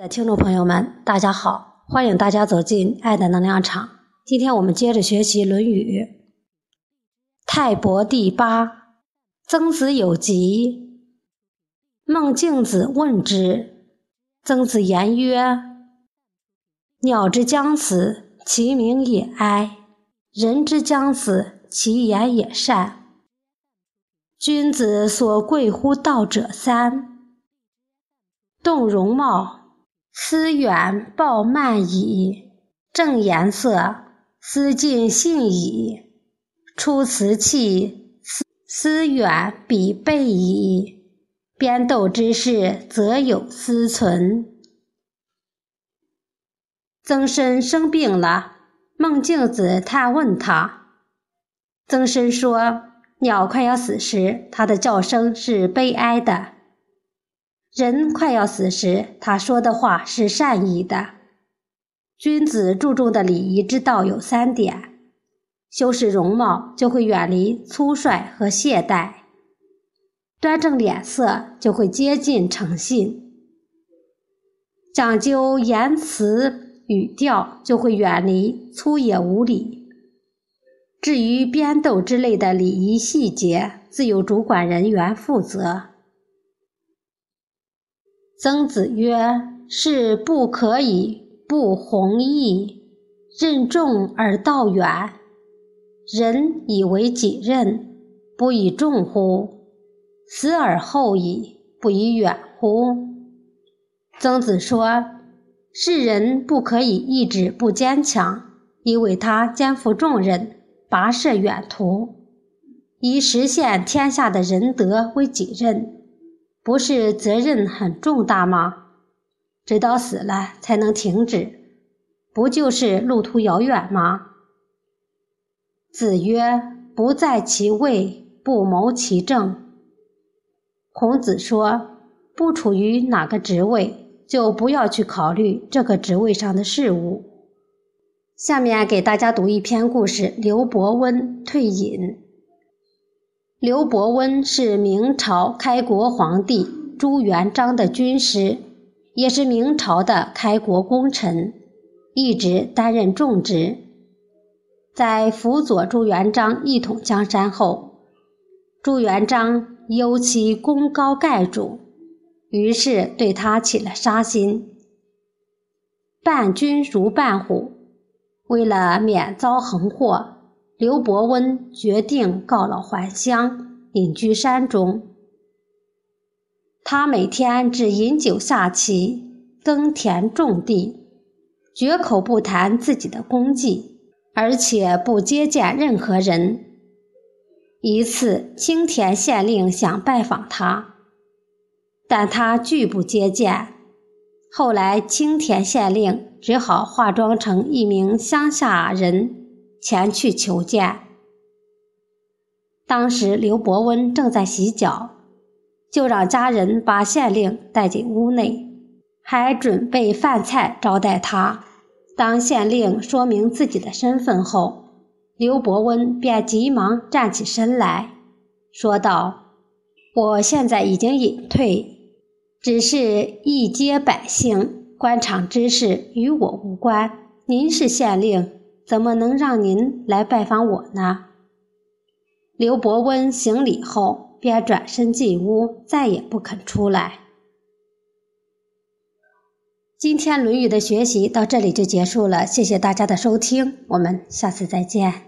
的听众朋友们，大家好，欢迎大家走进爱的能量场。今天我们接着学习《论语》。泰伯第八，曾子有疾，孟敬子问之，曾子言曰：“鸟之将死，其鸣也哀；人之将死，其言也善。君子所贵乎道者三：动容貌。”思远报慢矣，正颜色；思近信矣，出辞气；思思远必备矣。边斗之事，则有思存。曾参生病了，孟敬子探问他。曾参说：“鸟快要死时，它的叫声是悲哀的。”人快要死时，他说的话是善意的。君子注重的礼仪之道有三点：修饰容貌，就会远离粗率和懈怠；端正脸色，就会接近诚信；讲究言辞语调，就会远离粗野无礼。至于编斗之类的礼仪细节，自有主管人员负责。曾子曰：“是不可以不弘毅，任重而道远。人以为己任，不以重乎？死而后已，不以远乎？”曾子说：“世人不可以意志不坚强，因为他肩负重任，跋涉远途，以实现天下的仁德为己任。”不是责任很重大吗？直到死了才能停止，不就是路途遥远吗？子曰：“不在其位，不谋其政。”孔子说：“不处于哪个职位，就不要去考虑这个职位上的事物。”下面给大家读一篇故事：刘伯温退隐。刘伯温是明朝开国皇帝朱元璋的军师，也是明朝的开国功臣，一直担任重职。在辅佐朱元璋一统江山后，朱元璋忧其功高盖主，于是对他起了杀心。伴君如伴虎，为了免遭横祸。刘伯温决定告老还乡，隐居山中。他每天只饮酒下棋，耕田种地，绝口不谈自己的功绩，而且不接见任何人。一次，青田县令想拜访他，但他拒不接见。后来，青田县令只好化妆成一名乡下人。前去求见。当时刘伯温正在洗脚，就让家人把县令带进屋内，还准备饭菜招待他。当县令说明自己的身份后，刘伯温便急忙站起身来说道：“我现在已经隐退，只是一街百姓，官场之事与我无关。您是县令。”怎么能让您来拜访我呢？刘伯温行礼后，便转身进屋，再也不肯出来。今天《论语》的学习到这里就结束了，谢谢大家的收听，我们下次再见。